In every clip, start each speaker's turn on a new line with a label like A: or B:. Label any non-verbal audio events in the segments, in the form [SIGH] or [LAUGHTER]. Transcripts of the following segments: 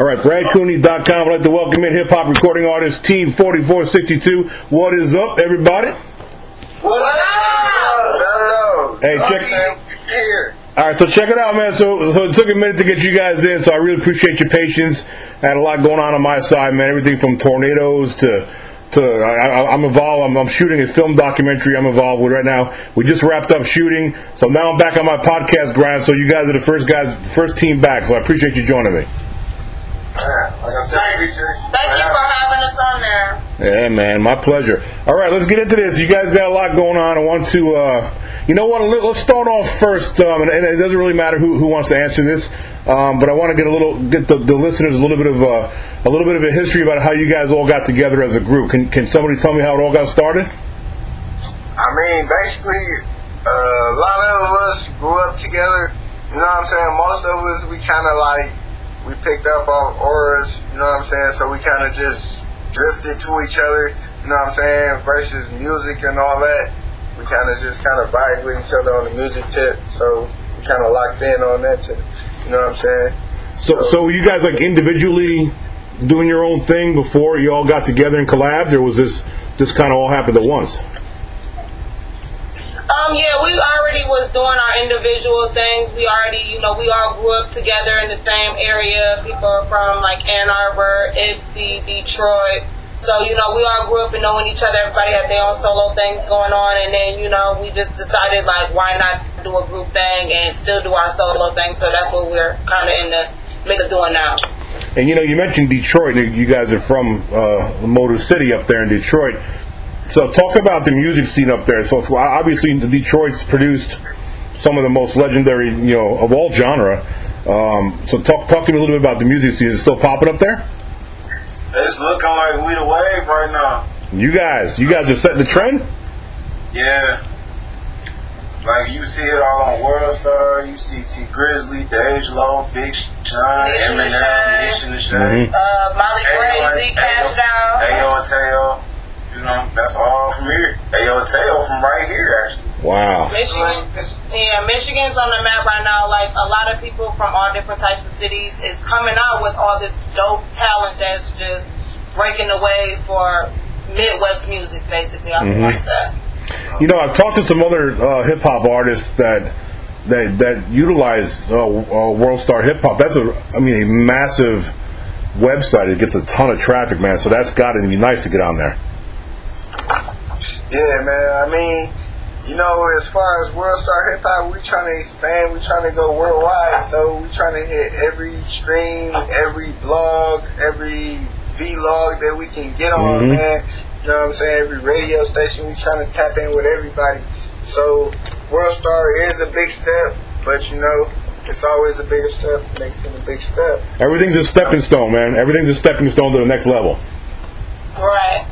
A: All right, BradCooney.com. I'd like to welcome in hip hop recording artist Team 4462. What is up, everybody?
B: What up?
A: Hey, check.
B: Here.
A: All right, so check it out, man. So, so it took a minute to get you guys in, so I really appreciate your patience. I had a lot going on on my side, man. Everything from tornadoes to to I, I- I'm involved. I'm, I'm shooting a film documentary. I'm involved with right now. We just wrapped up shooting, so now I'm back on my podcast grind. So you guys are the first guys, first team back. So I appreciate you joining me.
B: Like I said,
C: Thank you for having us on there.
A: Yeah, man, my pleasure. All right, let's get into this. You guys got a lot going on. I want to, uh, you know what? let- Let's start off first, um, and, and it doesn't really matter who, who wants to answer this, um, but I want to get a little, get the, the listeners a little bit of uh, a little bit of a history about how you guys all got together as a group. Can can somebody tell me how it all got started?
B: I mean, basically, uh, a lot of us grew up together. You know what I'm saying? Most of us, we kind of like, we picked up on auras, you know what I'm saying? So we kind of just drifted to each other, you know what I'm saying? Versus music and all that. We kind of just kind of vibe with each other on the music tip. So we kind of locked in on that tip. You know what I'm saying?
A: So so you guys like individually doing your own thing before you all got together and collabed, or was this this kind of all happened at once?
C: Um, yeah, we already was doing our individual things. We already, you know, we all grew up together in the same area. People from like Ann Arbor, Ypsi, Detroit. So, you know, we all grew up and knowing each other. Everybody had their own solo things going on. And then, you know, we just decided like, why not do a group thing and still do our solo thing. So that's what we're kind of in the midst of doing now.
A: And you know, you mentioned Detroit. You guys are from uh, Motor City up there in Detroit. So talk about the music scene up there. So obviously, Detroit's produced some of the most legendary, you know, of all genre. Um, so talk talk to me a little bit about the music scene. Is it still popping up there?
D: It's looking like we the wave right now.
A: You guys, you guys are setting the trend.
D: Yeah. Like you see it all on World Star, you see Tee Grizzley, Dej Low, Big Shine,
C: Nation
D: Eminem,
C: Shine.
D: Nation to Shine,
A: Mhm.
C: Uh, Molly Crazy, Cash Down.
D: Ayo Teo. You know, that's all from here. Ayo Teo from right here actually.
A: Wow.
C: Michigan, yeah, Michigan's on the map right now. Like a lot of people from all different types of cities is coming out with all this dope talent that's just breaking the way for Midwest music, basically. I
A: Mhm.
C: would say.
A: You know, I've talked to some other uh, hip hop artists that that that utilize uh, uh, World Star Hip Hop. That's a, I mean, a massive website. It gets a ton of traffic, man. So that's got to be nice to get on there.
B: Yeah, man. I mean, you know, as far as World Star Hip Hop, we trying to expand. We trying to go worldwide. So we trying to hit every stream, every blog, every vlog that we can get on,
A: Mhm.
B: man. You know what I'm saying? Every radio station, we trying to tap in with everybody. So World Star is a big step, but you know, it's always a bigger step. Makes it a big step.
A: Everything's a stepping stone, man. Everything's a stepping stone to the next level.
C: Right.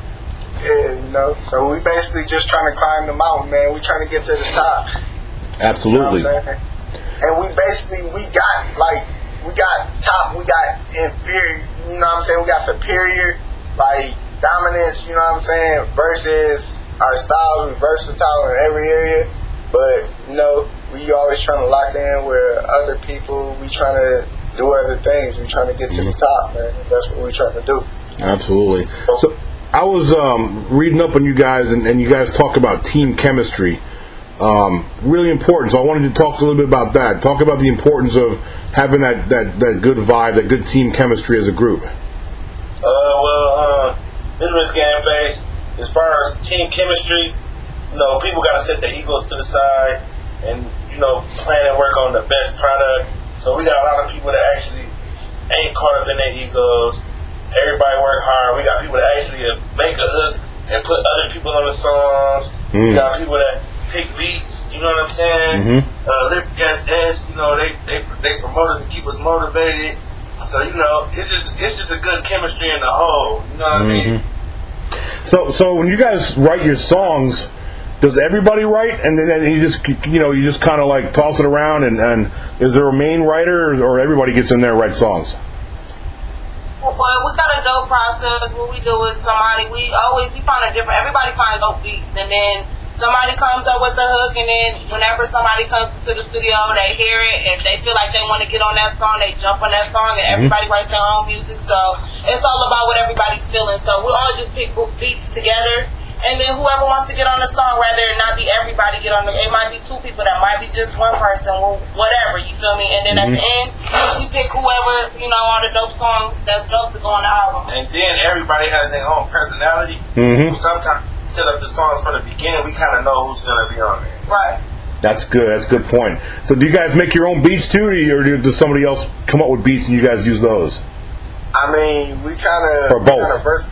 B: You know. So we basically just trying to climb the mountain, man. We trying to get to the top. You know
A: Absolutely.
B: And we basically we got like we got top, we got inferior. You know what I'm saying? We got superior, like dominance. You know what I'm saying? Versus our styles, we versatile in every area. But you know, we always trying to lock in with other people. We trying to do other things. We trying to get to the mm-hmm. top, man. That's what we trying to do.
A: Absolutely. So I was um, reading up on you guys, and, and you guys talk about team chemistry. Um, really important. So I wanted to talk a little bit about that. Talk about the importance of having that, that, that good vibe, that good team chemistry as a group.
D: Uh, well, uh, this was game face. As far as team chemistry, you know, people got to set their egos to the side and, you know, plan and work on the best product. So we got a lot of people that actually ain't caught up in their egos. Everybody work hard. We got people that actually uh, make a hook and put other people on the songs.
A: Mm.
D: We got people that pick beats. You know what I'm saying?
A: Mhm.
D: Uh, Lip you know, they they they promote us and keep us motivated. So you know, it's just it's just a good chemistry in the whole. You know what I mean?
A: So, so when you guys write your songs, does everybody write, and then you just you know you just kind of like toss it around, and, and is there a main writer, or, or everybody gets in there and writes songs?
C: Well, we got a dope process. What we do is somebody we always we find a different. Everybody finds dope beats, and then somebody comes up with the hook, and then whenever somebody comes into the studio, they hear it. If they feel like they want to get on that song, they jump on that song, and mm-hmm. everybody writes their own music. So it's all about what everybody's feeling. So we all just pick beats together. And then whoever wants to get on the song, rather it not be everybody get on the, it might be two people, that might be just one person, whatever, you feel me? And then at the end, we pick whoever, you know, all the dope songs that's dope to go on the album.
D: And then everybody has their own personality.
A: Mhm.
D: Sometimes set up the songs from the beginning. We kind of know who's gonna be on there.
C: Right.
A: That's good. That's a good point. So, do you guys make your own beats too, or do does somebody else come up with beats and you guys use those?
B: I mean, we kind
A: Or
B: of
A: both.
B: Kind of vers-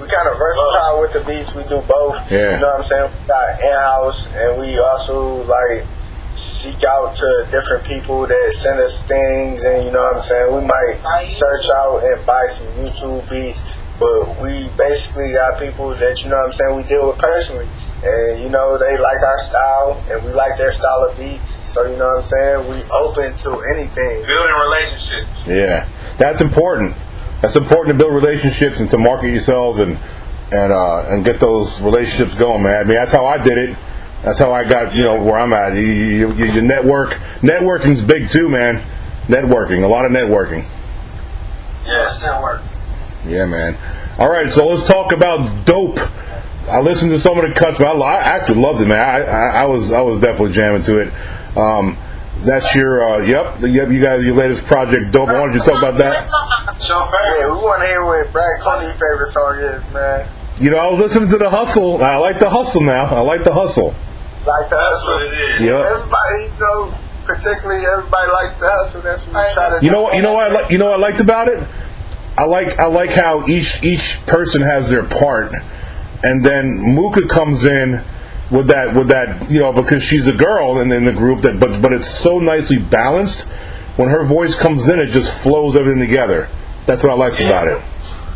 B: we kind of versatile with the beats. We do both.
A: Yeah.
B: You know what I'm saying? We got in house, and we also like seek out to different people that send us things, and you know what I'm saying. We might search out and buy some YouTube beats, but we basically got people that you know what I'm saying we deal with personally. And you know they like our style, and we like their style of beats. So you know what I'm saying. We open to anything.
D: Building relationships.
A: Yeah, that's important. That's important to build relationships and to market yourselves and and uh, and get those relationships going, man. I mean, that's how I did it. That's how I got you know where I'm at. You, you, you, your network, networking's big too, man. Networking, a lot of networking.
D: Yeah, it's not working.
A: Yeah, man. All right, so let's talk about dope. I listened to some of the cuts, but I, I actually loved it, man. I, I, I was I was definitely jamming to it. Um, that's your uh, yep, yep. You guys, your latest project, dope. Why don't you talk about that?
D: Show
B: Yeah, we
D: favorites.
B: want to hear what Brad Cooney's favorite song is, man.
A: You know, I was listening to the hustle. I like the hustle now. I like the hustle.
B: Like the
D: That's
B: hustle.
D: what it is.
A: Yep.
B: Everybody, you know, particularly everybody likes the hustle. That's what we try to
A: You know what? You know what? I like. You know what I liked about it. I like. I like how each each person has their part, and then Mooka comes in with that with that you know because she's a girl in, in the group that but but it's so nicely balanced. When her voice comes in, it just flows everything together. That's what I liked about it.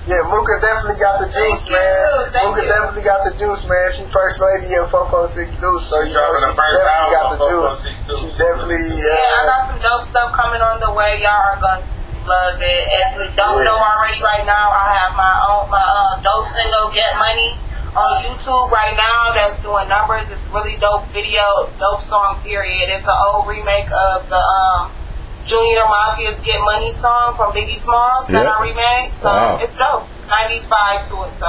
B: Yeah, Mooka definitely got the juice,
C: Thank
B: man.
C: Thank
B: Mooka
C: you.
B: definitely got the juice, man. She first lady of 446 Deuce, so you know she definitely got
D: album
B: the juice. She definitely,
C: Yeah, I got some dope stuff coming on the way. Y'all are going to love it. If you don't
B: Yeah.
C: know already, right now I have my own my uh, dope single "Get Money" on YouTube right now. That's doing numbers. It's really dope video, dope song. Period. It's an old remake of the um, Junior Mafia's "Get Money" song from Biggie Smalls that
A: Yep.
C: I remade. So
A: Wow.
C: it's dope. 90s vibe to it. So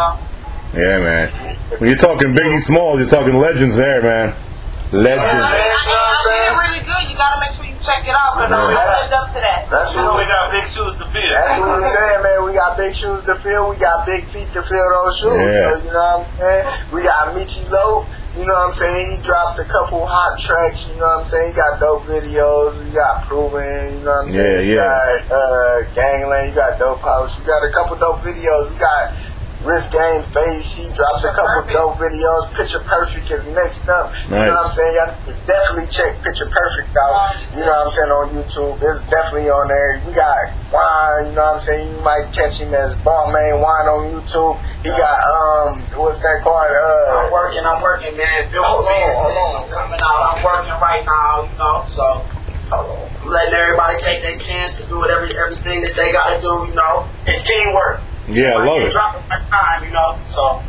A: Yeah, man. When you're talking Biggie Smalls, you're talking legends there, man.
C: I,
A: Legends.
C: I,
B: know what I'm
C: I did really good. You gotta make sure check it out because I
A: Yeah.
C: really lived up to that.
B: that's
D: You
B: what
D: we
B: we
D: got big shoes to fill.
B: That's what we saying, man. We got big shoes to fill. We got big feet to fill those shoes.
A: Yeah.
B: You know what I'm saying? We got Michi Low. You know what I'm saying? He dropped a couple hot tracks. You know what I'm saying? He got dope videos. You got Proven. You know what I'm saying?
A: Yeah,
B: You
A: yeah.
B: got uh, Gangland. You got Dope House. You got a couple dope videos. We got Risk Game Face. He drops a couple
C: Perfect.
B: dope videos. Picture Perfect is next up. You know what I'm saying? Y'all need definitely check Picture Perfect out. You know what I'm saying? On YouTube. It's definitely on there. We got Wine. You know what I'm saying? You might catch him as Balmain Wine on YouTube. He got, um, what's that called?
E: I'm
B: Uh,
E: working, I'm working, man. Build
B: Hold
E: a
B: on,
E: business.
B: hold on.
E: I'm coming out. I'm working right now, you know. So I'm letting everybody take their chance to do whatever everything that they gotta do, you know. It's teamwork.
A: Yeah, I love it.
E: Drop it at time, you know. So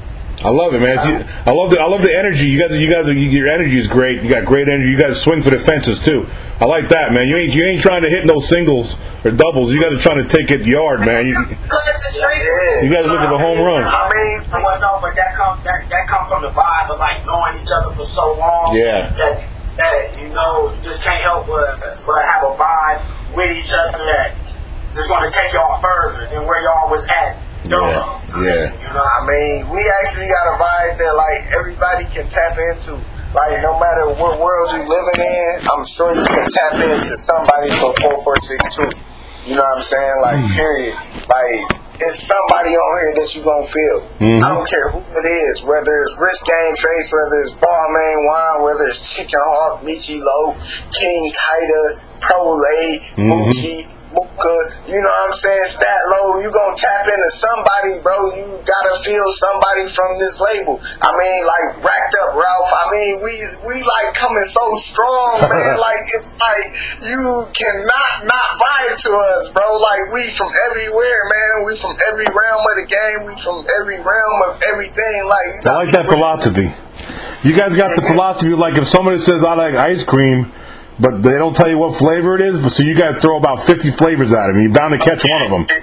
A: I love it, man. You- I love the I love the energy. You guys, you guys, your energy is great. You got great energy. You guys swing for the fences too. I like that, man. You ain't you ain't trying to hit no singles or doubles. You got to try to take it yard, man. You,
C: Look at the streets.
B: yeah.
A: you guys look at the home runs.
B: I mean,
E: well, no, but that come that that come from the vibe of like knowing each other for so long.
A: Yeah.
E: That that you know you just can't help but but have a vibe with each other that just gonna take y'all further than where y'all was at.
A: Yeah, yeah.
E: You know.
B: what I mean, we actually got a vibe that like everybody can tap into. Like no matter what world you living in, I'm sure you can tap into somebody from four four six two. You know what I'm saying? Like period. Like it's somebody on here that you gonna feel.
A: Mhm.
B: I don't care who it is, whether it's Rich Game Face, whether it's Balmain Wine, whether it's Chicken Hawk, Michi Low, King Kaida, Pro Lay,
A: Mhm.
B: Moochie, Mooka, you know what I'm saying? Stat low, you gonna tap into somebody, bro. You gotta feel somebody from this label. I mean, like racked up Ralph. I mean, we we like coming so strong, [LAUGHS] man. like it's like you cannot not vibe to us, bro. Like we from everywhere, man. We from every realm of the game. We from every realm of everything. Like you
A: I like that philosophy. You guys got the philosophy like if somebody says I like ice cream, but they don't tell you what flavor it is, but so you guys throw about fifty flavors at them. You're bound to catch one of them. [LAUGHS]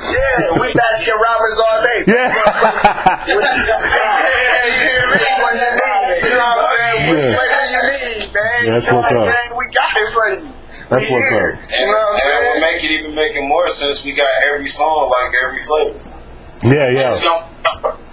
B: Yeah, we Baskin Robbins all day. [LAUGHS]
A: Yeah.
B: What you, [LAUGHS] Which one you need? You know what I'm saying? Which
A: Yeah.
B: flavor you need, man?
A: That's what's up.
B: We got it for you.
A: That's what's
B: here.
A: up.
B: You know what I'm
F: And
B: saying?
F: what make it even making more sense, we got every song like every flavor.
A: yeah, yeah.
F: It's gonna,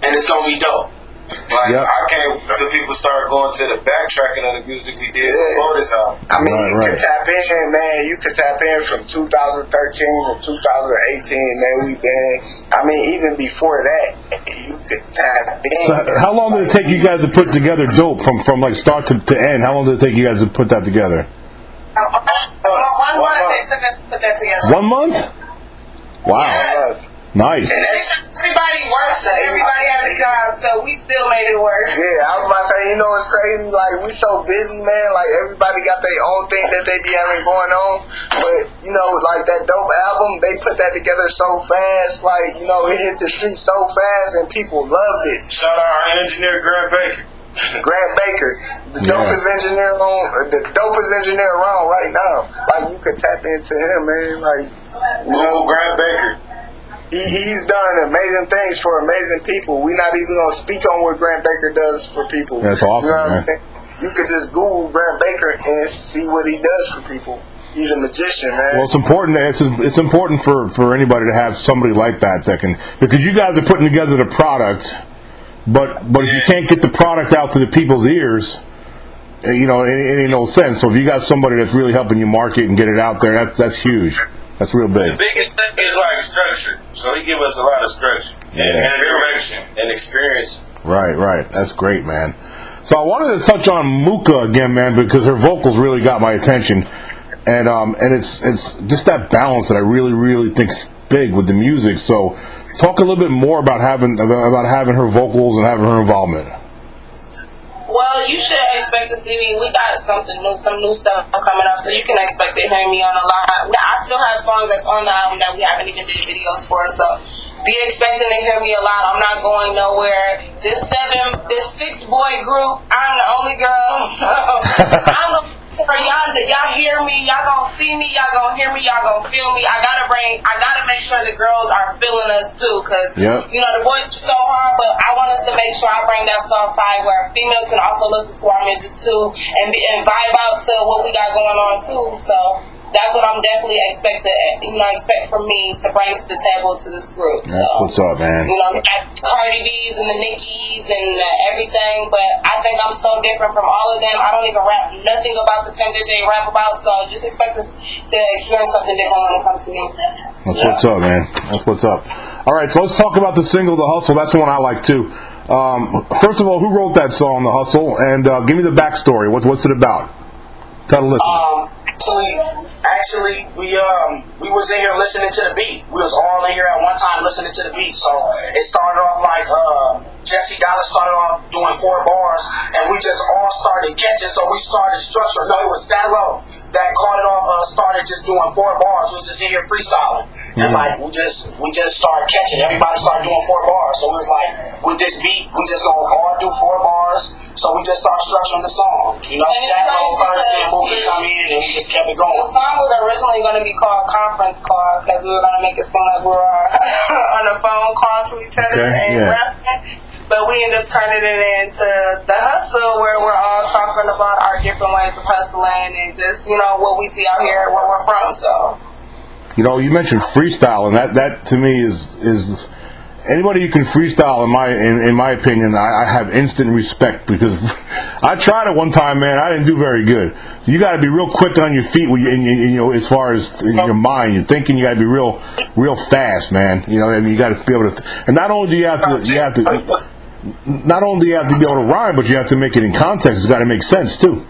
F: and it's gonna be dope. Like
A: Yep.
F: I can't wait till people start going to the backtracking of the music we did
B: Yeah.
F: before this album.
B: I mean,
A: Right,
B: you
A: right.
B: can tap in, man. You can tap in from 2013 to 2018, man. We've been. I mean, even before that, you could tap in.
A: So how long did it take you guys to put together dope from from like start to, to end? How long did it take you guys to put that together?
C: One month they took us to put that together.
A: One month? Wow,
C: Yes.
A: Nice.
B: And that's
C: Everybody works and everybody has a job, so we still made it work.
B: Yeah, I was about to say, you know, it's crazy. Like, we so busy, man. Like, everybody got their own thing that they be having going on. But, you know, like that dope album, they put that together so fast. Like, you know, it hit the streets so fast and people loved it.
F: Shout out our engineer Grant Baker. [LAUGHS]
B: Grant Baker, the
A: Yeah.
B: dopest engineer on, the dopest engineer around right now. Like, you could tap into him, man. Like, you
F: Google
B: know,
F: Grant Baker.
B: He, he's done amazing things for amazing people. We're not even gonna speak on what Grant Baker does for people.
A: That's awesome,
B: You know what
A: man.
B: I'm saying? You could just Google Grant Baker and see what he does for people. He's a magician, man.
A: Well, it's important. It's it's important for for anybody to have somebody like that that can because you guys are putting together the product, but but if you can't get the product out to the people's ears, eh, you know, it, it ain't no sense. So if you got somebody that's really helping you market and get it out there, that's that's huge. That's real big.
F: The
A: big.
F: biggest thing is like structure. So he give us a lot of structure
A: Yeah.
F: and direction and experience.
A: Right, right. That's great, man. So I wanted to touch on Mooka again, man, because her vocals really got my attention, and um, and it's it's just that balance that I really really think's big with the music. So talk a little bit more about having about having her vocals and having her involvement.
C: Well, you should expect to see me. We got something new, some new stuff coming up, so you can expect to hear me on a lot. I still have songs that's on the album that we haven't even did videos for, so be expecting to hear me a lot. I'm not going nowhere. This seven, this six boy group, I'm the only girl, [LAUGHS] so [LAUGHS] I'm gonna. For y'all, y'all hear me, y'all gonna see me, y'all gonna hear me, y'all gonna feel me. I gotta bring, I gotta make sure the girls are feeling us too, cause
A: Yep.
C: you know the boys so hard, but I want us to make sure I bring that soft side where females can also listen to our music too and be, and vibe out to what we got going on too. So that's what I'm definitely expect to you know expect from me to bring to the table to this group.
A: That's
C: so
A: what's up, man.
C: you know, we got the Cardi B's and the Nickis and uh, everything, but I think I'm so different from all of them. I don't even rap nothing about the same that they rap about, so just expect us to experience something different when it comes to me.
A: That's what's up, man. That's what's up. All right, so let's talk about the single, "The Hustle." That's the one I like too. Um, first of all, who wrote that song, "The Hustle"? And uh, give me the backstory. What's what's it about? Tell the listeners.
E: Um, actually, actually, we um we was in here listening to the beat. We was all in here at one time listening to the beat. So it started off like uh Jesse Dallas started off doing four bars, and we just all started catching. So we started structure. No, it was that low that caught it off. Uh, started just doing four bars. We was just in here freestyling, and like we just we just started catching. Everybody started doing four bars. So it was like with this beat, we just gonna all do four bars. So we just started structuring the song. You know,
C: And it's
E: that first, then
C: because
E: movement come in, and we just kept it going.
C: The song was originally going to be called Conference Call because we were going to make it seem like we were [LAUGHS] on a phone call to each other
A: Okay,
C: and
A: yeah.
C: rapping. But we ended up turning it into the hustle where we're all talking about our different ways of hustling and just, you know, what we see out here where we're from. So,
A: You know, you mentioned freestyle, and that, that to me is is anybody who can freestyle. In my in, in my opinion, I, I have instant respect because [LAUGHS] I tried it one time, man. I didn't do very good. So you got to be real quick on your feet, when you, and, you, know, as far as your mind, you're thinking. You got to be real real fast, man. You know, I mean, you got to be able to. And not only do you have to, you have to. Not only do you have to be able to rhyme, but you have to make it in context. It's got to make sense too.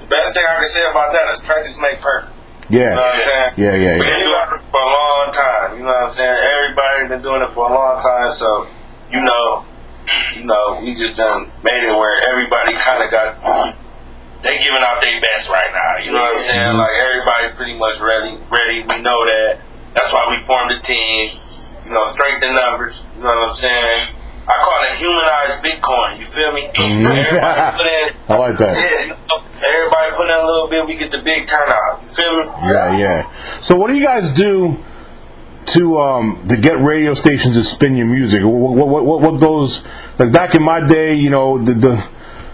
F: The best thing I can say about that is practice make perfect. You know what I'm
A: Yeah,
F: saying?
A: yeah, yeah, yeah.
F: been doing it for a long time. You know what I'm saying? Everybody's been doing it for a long time, so you know, you know, we just done made it where everybody kind of got they giving out their best right now. You know what I'm saying? Mm-hmm. Like everybody pretty much ready. Ready. We know that. That's why we formed a team. You know, strength in numbers. You know what I'm saying? I call it humanized Bitcoin. You feel me? Everybody put in.
A: I like that.
F: Yeah, everybody put in a little bit. We get the big turnout. You feel me?
A: Yeah, yeah. So what do you guys do to um to get radio stations to spin your music? What what what, what goes like back in my day? You know the the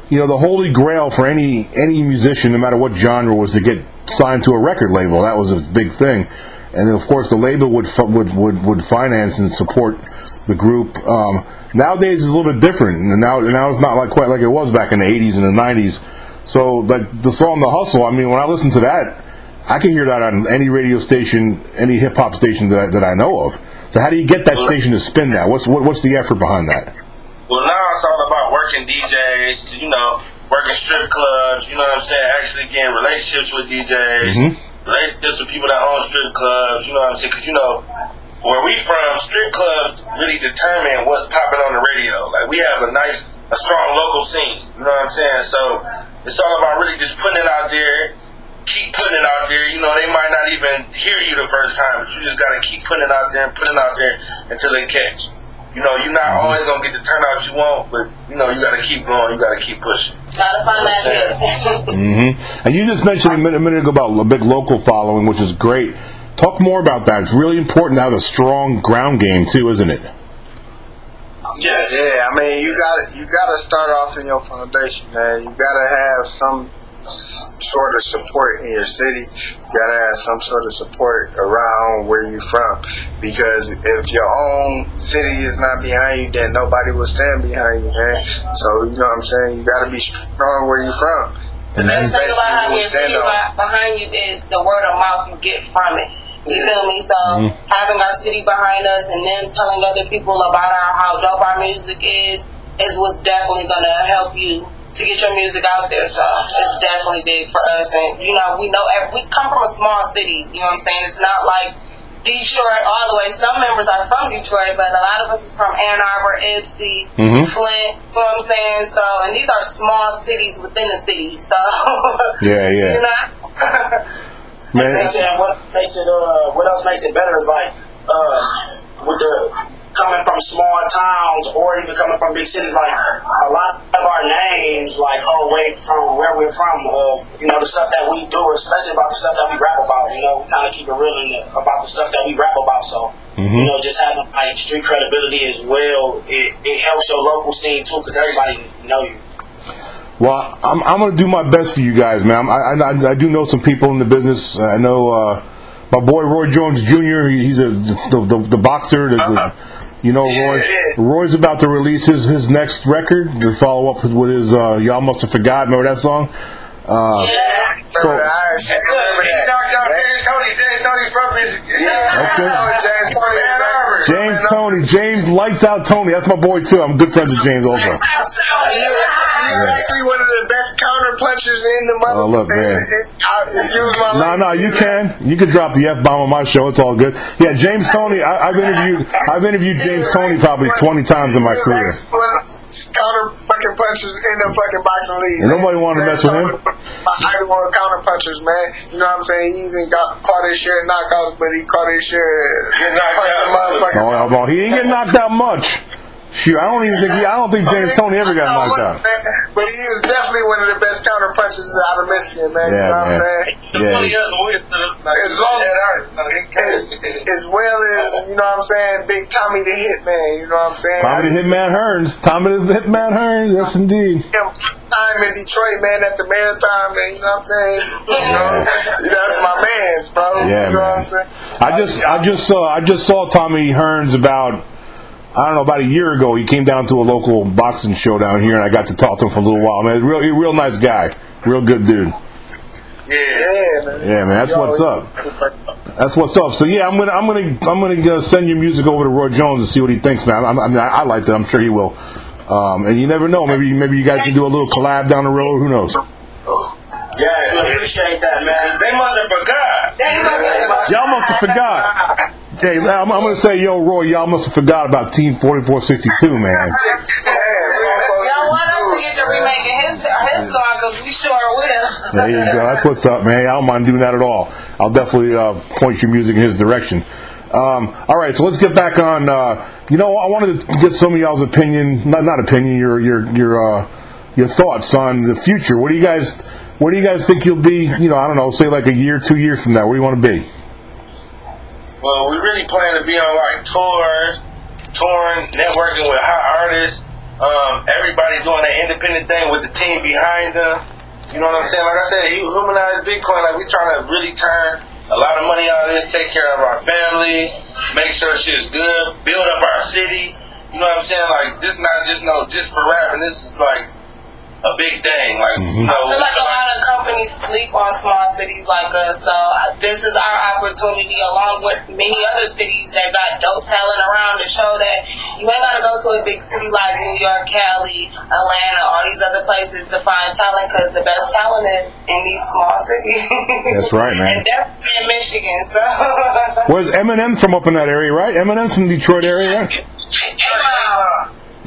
A: you know the holy grail for any any musician, no matter what genre, was to get signed to a record label. That was a big thing. And then, of course, the label would would would, would finance and support the group. Um, nowadays, it's a little bit different. And now now it's not like quite like it was back in the '80s and the '90s. So, like the song "The Hustle," I mean, when I listen to that, I can hear that on any radio station, any hip hop station that I, that I know of. So how do you get that station to spin that? What's what, what's the effort behind that?
F: Well, now it's all about working DJs, you know, working strip clubs, you know what I'm saying? Actually getting relationships with DJs,
A: Mhm.
F: relationships with people that own strip clubs, you know what I'm saying? Because, you know, where we from, strip clubs really determine what's popping on the radio. Like, we have a nice, a strong local scene, you know what I'm saying? So, it's all about really just putting it out there, keep putting it out there. You know, they might not even hear you the first time, but you just gotta keep putting it out there and putting it out there until they catch. You know, you're not always gonna get the turnout you want, but you know, you gotta keep going, you gotta keep pushing.
C: Gotta find that [LAUGHS]
A: mm-hmm. And you just mentioned a minute, a minute ago about a big local following, which is great. Talk more about that. It's really important to have a strong ground game too, isn't it?
F: Yes.
B: Yeah, I mean, you got to you got to start off in your foundation, man. You got to have some s- sort of support in your city. You got to have some sort of support around where you're from, because if your own city is not behind you, then nobody will stand behind you, man. So you know what I'm saying. You got to be strong where you're from.
C: The best thing
B: basically
C: about having
B: what
C: your city
B: on.
C: behind you is the word of mouth you get from it. You feel me? So
A: Mhm.
C: having our city behind us and then telling other people about our how dope our music is is what's definitely gonna help you to get your music out there. So it's definitely big for us. And you know, we know we come from a small city. You know what I'm saying? It's not like Detroit all the way. Some members are from Detroit, but a lot of us is from Ann Arbor, Ypsi,
A: Mhm.
C: Flint. You know what I'm saying? So, and these are small cities within the city. So, [LAUGHS]
A: Yeah, yeah.
C: you know.
A: Man,
E: They said what makes it uh what else makes it better is like uh with the coming from small towns or even coming from big cities like a lot of our names like oh wait from where we're from uh you know the stuff that we do especially about the stuff that we rap about you know we kind of keep it real in the, about the stuff that we rap about so
A: Mhm.
E: you know just having like street credibility as well it, it helps your local scene too because everybody know you
A: Well, I'm, I'm going to do my best for you guys, man. I, I, I do know some people in the business. I know uh, my boy Roy Jones Jr. He's a the, the, the boxer. The, the, you know, Roy. Roy's about to release his, his next record to follow up with his uh, "Y'all Must Have Forgot." Remember that song? Uh,
C: Yeah.
A: So-
B: I actually remember
F: He knocked out James Toney. James Toney from Michigan.
B: Yeah, [LAUGHS]
A: Okay.
B: James
F: Toney
A: James Toney, James lights out Tony. That's my boy too. I'm good friends with James also.
B: You're actually one of the best counter punchers in the mother.
A: Oh, look, man.
B: I- Excuse my
A: No, no, you can. You can drop the f bomb on my show. It's all good. Yeah, James Toney. I, I've interviewed. I've interviewed James Toney probably 20 times in my career.
B: actually one of the Counter fucking punchers in the fucking boxing league.
A: And nobody wanted to mess with him?
B: My idol one counter punchers, man. You know what I'm saying? He even got caught his share of knockouts, but he caught his share.
F: Get knocked
B: punching
F: out.
B: motherfuckers.
A: Oh, well, he didn't get knocked out much. Shoot, I don't even think. He, I don't think James Toney ever got knocked out.
B: But he was definitely one of the best counter punchers out of Michigan, man. you
A: Yeah,
B: know what
A: man.
B: I'm saying?
F: The
A: Yeah.
F: funny is,
B: As long
F: as
B: as, as well as, you know what I'm saying, Big Tommy the Hitman, you know what I'm saying?
A: Tommy the Hitman Hearns. Tommy the Hitman Hearns. Yes, indeed.
B: him time in Detroit, man, at the marathon, man. You know what I'm saying? You know, that's my man's, bro.
A: Yeah,
B: you know what
A: man.
B: I'm saying?
A: I just, I just saw, I just saw Tommy Hearns about, I don't know, about a year ago. He came down to a local boxing show down here, and I got to talk to him for a little while. Man, real, a real nice guy, real good dude.
F: Yeah.
B: Yeah, man.
A: Yeah, man, that's what's up. That's what's up. So yeah, I'm gonna, I'm gonna, I'm gonna uh, send your music over to Roy Jones and see what he thinks, man. I, I mean, I, I like that. I'm sure he will. Um, and you never know. Maybe, maybe you guys can do a little collab down the road. Who knows?
E: yeah we appreciate that man
F: They must have forgot.
A: Y'all must have forgot. Hey, I'm, I'm gonna say, yo, Roy, y'all must have forgot about Team 4462, man. [LAUGHS]
C: Y'all want us to get to remaking his his song because we sure will.
A: There you go. That's what's up, man. I don't mind doing that at all. I'll definitely uh, point your music in his direction. Um, all right, so let's get back on. Uh, you know, I wanted to get some of y'all's opinion, not not opinion, your your your uh, your thoughts on the future. What do you guys Where do you guys think you'll be? You know, I don't know, say like a year, two years from now. Where do you want to be?
F: Well, we really plan to be on like tours, touring, networking with hot artists. Um, everybody doing that independent thing with the team behind them. You know what I'm saying? Like I said, humanize Bitcoin. Like we trying to really turn a lot of money out of this, take care of our family, make sure shit's good, build up our city. You know what I'm saying? Like this not just no just for rapping. This is like a big thing. Like
A: Mhm.
F: you know,
C: I feel like a lot of companies sleep on small cities like us, so uh, this is our opportunity, along with many other cities that got dope talent around, to show that you ain't gotta go to a big city like New York, Cali, Atlanta, all these other places to find talent, because the best talent is in these small cities.
A: That's right, man.
C: and definitely in Michigan. So,
A: Where's Eminem from up in that area, right? Eminem's from Detroit area, right?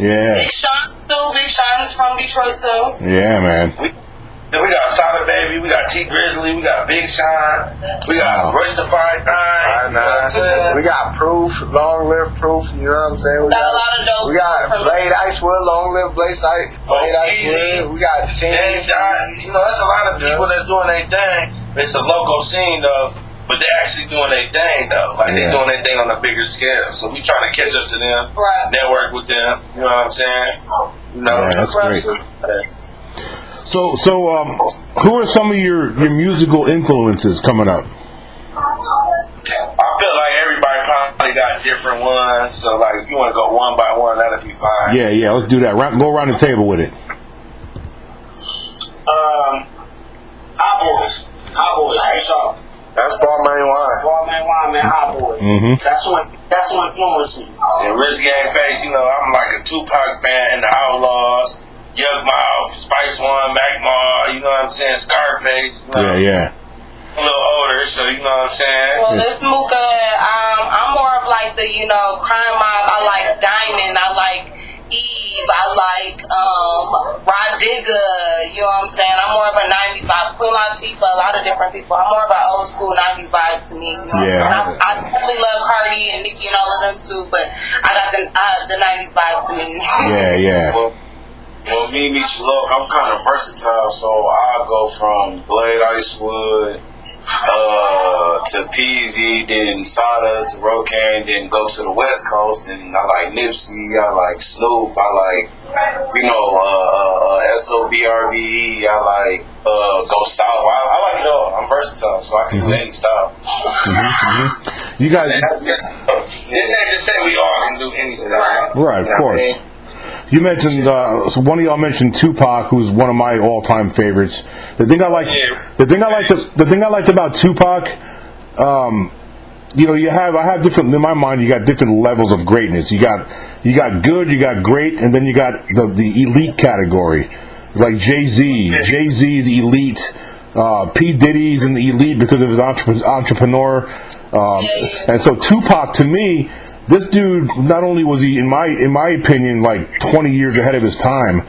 C: Emma,
A: Yeah,
C: Big Sean too. Big Sean's from Detroit too.
A: yeah, man.
F: Then we got Solid Baby, we got Tee Grizzley, we got Big Sean, we got
A: Wow.
F: Royce the Five Nine.
B: Nah, nah. We got proof, long live proof. You know what I'm saying? We
C: Got a lot of dope.
B: We got
C: from-
B: Blade Icewood, long live Blade, Ice, Blade
F: Oh,
B: Icewood. We got
F: James
B: James
F: Dot, you know, that's a lot of people that's doing their thing. It's a local scene though, but they're actually doing their thing though. Like
A: Yeah.
F: they're doing their thing on a bigger scale. So we trying to catch up to them,
C: Right.
F: network with them. You know what I'm saying? You know,
A: Yeah, that's great. So, so, um, who are some of your your musical influences coming up?
F: I feel like everybody probably got different ones. So like, if you want to go one by one, that'll be fine.
A: Yeah, yeah. Let's do that. Ra- Go around the table with it.
E: Um, Hot Boys. Hot Boys. For sure.
B: That's Balmain Wine.
E: Raw Man Wine, man, Hot Boys.
A: Mhm.
E: That's what that's what influenced me.
F: And Rich Gang Face, you know, I'm like a Tupac fan and the Outlaws, Young Mouth, Spice One, Mac Ma, you know what I'm saying, Scarface. You know,
A: Yeah, yeah.
F: I'm a little older, so you know what I'm saying.
C: Well, this Mooka, um, I'm more of like the, you know, crime mob. I like Diamond. I like Eve. I like um, Rod Digger. You know what I'm saying? I'm more of a 90s vibe. Queen Latifah, a lot of different people. I'm more of an old school 90s vibe to me. You know
A: Yeah.
C: what I'm? I, I definitely love Cardi and Nicki and all of them too, but I got the, uh, the 90s vibe to me.
A: Yeah, yeah.
G: Well, well, me, me, look, I'm kind of versatile, so I'll go from Blade Icewood uh, to Peasy, then Sada to Rokan, then go to the West Coast, and I like Nipsey, I like Snoop, I like, you know, uh, uh, SOBRBE, I like uh, go south. I, I like it all. I'm versatile, so I can do any style.
A: You guys,
F: That's just, this ain't to say we all can do any style.
A: right? Of course. You mentioned uh, so one of y'all mentioned Tupac, who's one of my all-time favorites. The thing I like,
F: Yeah.
A: the thing I liked, the thing I liked about Tupac, um, you know, you have I have different in my mind. You got different levels of greatness. You got you got good, you got great, and then you got the the elite category, like Jay Z. Jay Z's elite. Uh, P Diddy's in the elite because of his entre- entrepreneur, um, and so Tupac to me, this dude not only was he in my in my opinion like 20 years ahead of his time,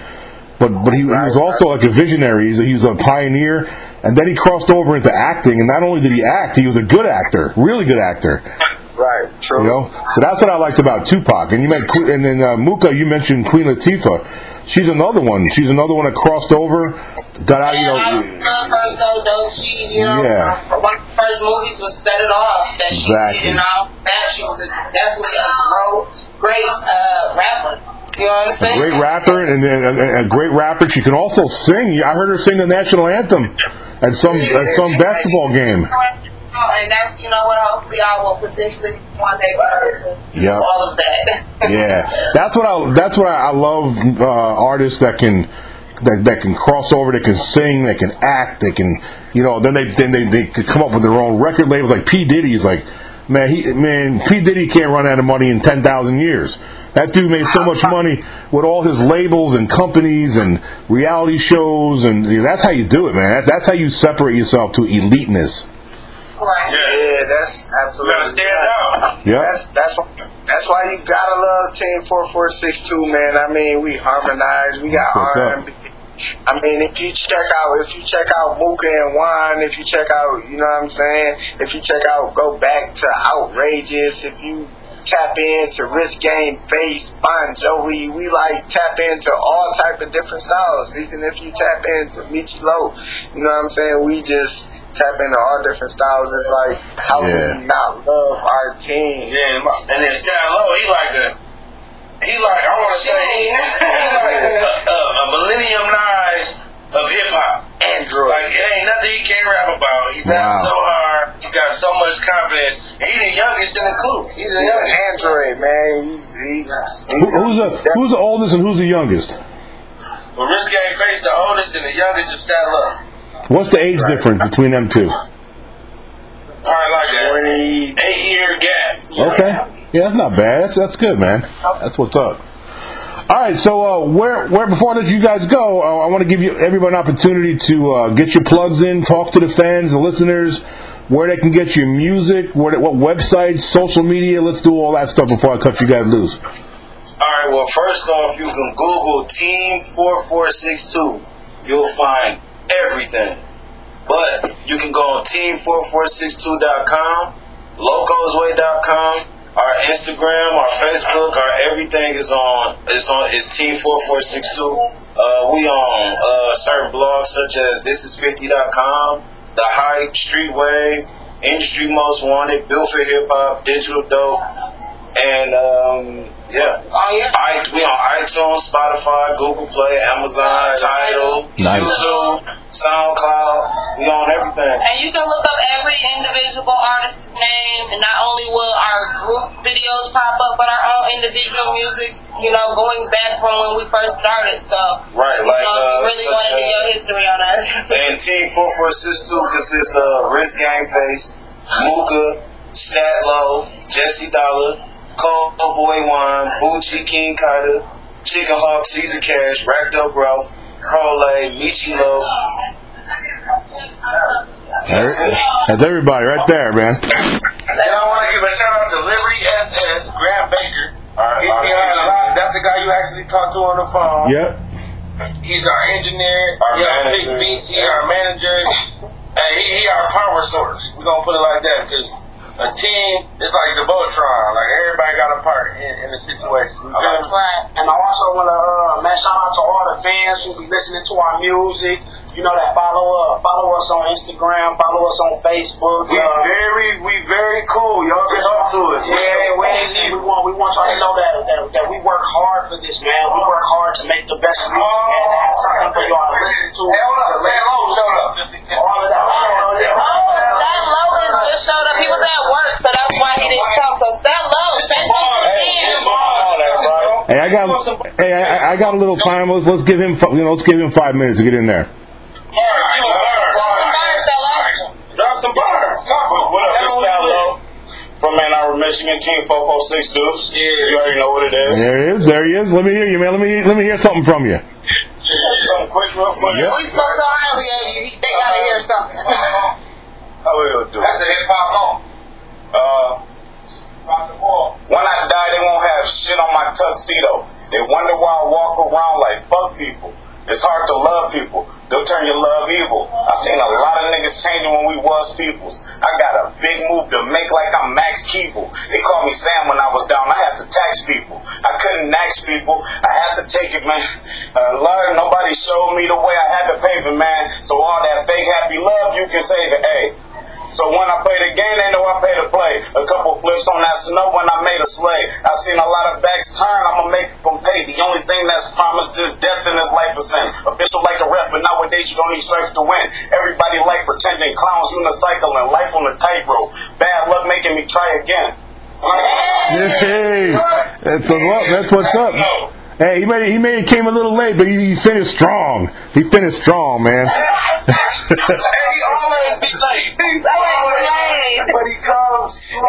A: but but he, he was also like a visionary. He was a pioneer, and then he crossed over into acting. And not only did he act, he was a good actor, really good actor.
B: Right, true.
A: You know, so that's what I liked about Tupac. And you met, and then uh, Mooka, you mentioned Queen Latifah. She's another one. She's another one that crossed over, got out. You
C: And I
A: know,
C: love her so dope. She, you know,
A: Yeah.
C: one of the first movies was Set It Off that she
A: Exactly.
C: did, and all that. She was a, definitely a great uh, rapper. You know what I'm saying?
A: great rapper, and then a, a great rapper. She can also sing. I heard her sing the national anthem at some at some basketball game.
C: And that's, you know what, hopefully I will potentially one day be able to
A: Yep.
C: all of that.
A: Yeah, [LAUGHS] that's what I. That's what I, I love. Uh, artists that can that, that can cross over, that can sing, that can act, they can, you know. Then they then they, they could come up with their own record labels. Like P Diddy's like, man, he man P Diddy can't run out of money in ten thousand years. That dude made so much money with all his labels and companies and reality shows, and that's how you do it, man. That's, that's how you separate yourself to eliteness.
C: right.
B: Yeah, that's absolutely.
F: gotta stand out.
A: Yeah,
B: That's that's why that's why you gotta love Team Four Four Six Two, man. I mean, we harmonize, we got
A: What's
B: R and B, I mean, if you check out, if you check out Mooka and Wine, if you check out, you know what I'm saying? If you check out, go back to Outrageous, if you tap into Risk Game Face, Bon Jovi, we like tap into all type of different styles. Even if you tap into Michi Low, you know what I'm saying? We just tap into all different styles. It's like, how
A: Yeah.
B: can we not love our team?
F: Yeah, and, my, and then Sky Low, he like a, he like, I want to say, he, he like a, a, a millennium Nas of hip hop.
B: Android.
F: Like, it ain't nothing he can't rap about. He
A: Wow.
F: raps so hard. He got so much confidence. He the youngest in the crew. He's the youngest.
B: Android, man. He's, he's,
A: Who,
B: he's
A: who's the who's the oldest and who's the youngest?
F: Well, Risk Game Face, the oldest and the youngest is Sky Low.
A: What's the age difference between them two? Yeah, that's not bad. That's that's good, man. That's what's up. All right, so uh, where where before I let you guys go, I want to give you everybody an opportunity to uh, get your plugs in, talk to the fans, the listeners, where they can get your music, where, what websites, social media. Let's do all that stuff before I cut you guys loose.
G: All right. Well, first off, you can Google Team Four Four Six Two. You'll find everything. But you can go on Team4462.com, LocosWay.com, our Instagram, our Facebook, our everything is on. It's on. It's Team Four Four Six Two. Uh, we on uh, certain blogs such as ThisIs50.com, The Hype, Street Wave, Industry Most Wanted, Built for Hip Hop, Digital Dope, and um, yeah.
C: Oh yeah.
G: I, we on iTunes, Spotify, Google Play, Amazon, Tidal,
A: Nice.
G: YouTube, SoundCloud. We on everything.
C: And you can look up every individual artist's name, and not only will our group videos pop up, but our own individual music, you know, going back from when we first started. So,
G: Right,
C: you
G: like
C: know,
G: uh,
C: you really want to do your history on us. [LAUGHS]
G: and Team Four Four Six Two consists of Riz Gang Face, Mooka, Stat Low, Jesse Dollar, Cold Boy Wine, Bucci, King Carter, Chicken Hawk, Caesar Cash, Racked Up Ralph, Prole, Michi Low. That's
A: everybody right there, man.
F: And I want to give a shout out to Liberty SS, Grant Baker.
G: Our-
F: He's
G: our
F: behind a lot. That's the guy you actually talked to on the phone.
A: Yep.
F: He's our engineer.
G: Our
F: he our
G: manager.
F: big beats. He our manager. and he, he our power source. We're gonna put it like that because a team is like the Voltron. Like everybody got a part in, in the situation. You feel me?
C: Right.
E: And I also want to, uh, man, shout out to all the fans who be listening to our music. You know that follow up, follow us on Instagram, follow us on Facebook.
F: We
E: uh,
F: very, we very cool. Y'all just talk to us.
E: Yeah, we, we want we want y'all to know that, that that we work hard for this, man. We work hard to make the best music and to have something for y'all to listen to.
F: Hey, hold up, man. Hold up, shut up.
E: All of that. Oh, yeah.
C: Oh, Low just showed up. He was at work, so that's why he didn't come. So Stat Low, say something.
A: Hey, I got hey, I, I got a little time. Let's let's give him you know let's give him five minutes to get in there.
C: Sorry, Stella.
F: Drop some bars.
G: What up, it's Stat from Ann Arbor, Michigan, Team 446 Deuce.
F: Yeah.
G: You already know what it is.
A: There he is. There he is. Let me hear you, man. Let me let me hear something from you.
G: Something quick, real quick.
C: We spoke so highly of you. They gotta hear something.
G: How we gonna do
F: That's a hip hop home.
G: Uh, when I die, they won't have shit on my tuxedo. They wonder why I walk around like fuck people. It's hard to love people. They'll turn your love evil. I seen a lot of niggas changing when we was peoples. I got a big move to make like I'm Max Keeble. They called me Sam when I was down. I had to tax people. I couldn't tax people. I had to take it, man. Uh, Lord, nobody showed me the way I had to pave it, man. So all that fake happy love, you can save it. Hey, so when I play the game, they know I pay to play. A couple flips on that snow when I made a sleigh. I seen a lot of backs turn, I'ma make them pay. The only thing that's promised is death and this life is sin. Official like a rep, but nowadays you don't need stripes to win. Everybody like pretending clowns unicycling, life on a tightrope. Bad luck making me try again.
A: Hey, that's a lot. That's what's up. Hey, he made he came a little late, but he, he finished strong. He finished strong, man. [LAUGHS]
G: hey, he always be late. [LAUGHS]
E: But he comes strong.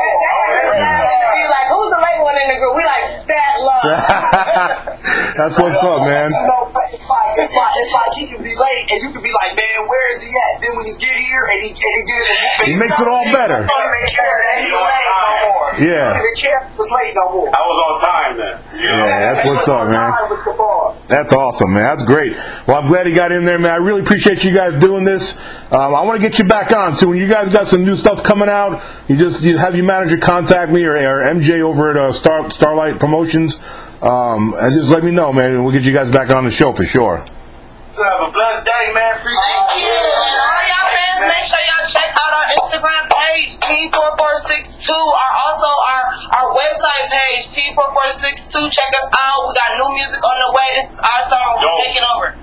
C: We like, who's the late one in the group? We like Stat Low.
A: That's what's up, man.
E: You know, but it's like it's like it's like he can be late and you can be like, man, where is he at? Then when he get here and he and he get in
A: He makes it all better.
E: He don't even care that he late no more.
A: Yeah.
E: He don't even care he was late no more.
G: I was on time then.
A: Yeah, that's what's up, man.
E: Time with the ball.
A: That's awesome, man. That's great. Well, I'm glad he got in there, man. I really appreciate you guys doing this. Um, I want to get you back on. So when you guys got some new stuff coming out, you just you have your manager contact me or, or MJ over at uh, Star Starlight Promotions, um, And just let me know, man, and we'll get you guys back on the show for sure.
F: Have a blessed day, man. Appreciate
C: Thank you. And all y'all fans, make sure y'all check out our Instagram page, T4462, or also our, our website page, T4462. Check us out. We got new music on the way. This is our song. We're taking over.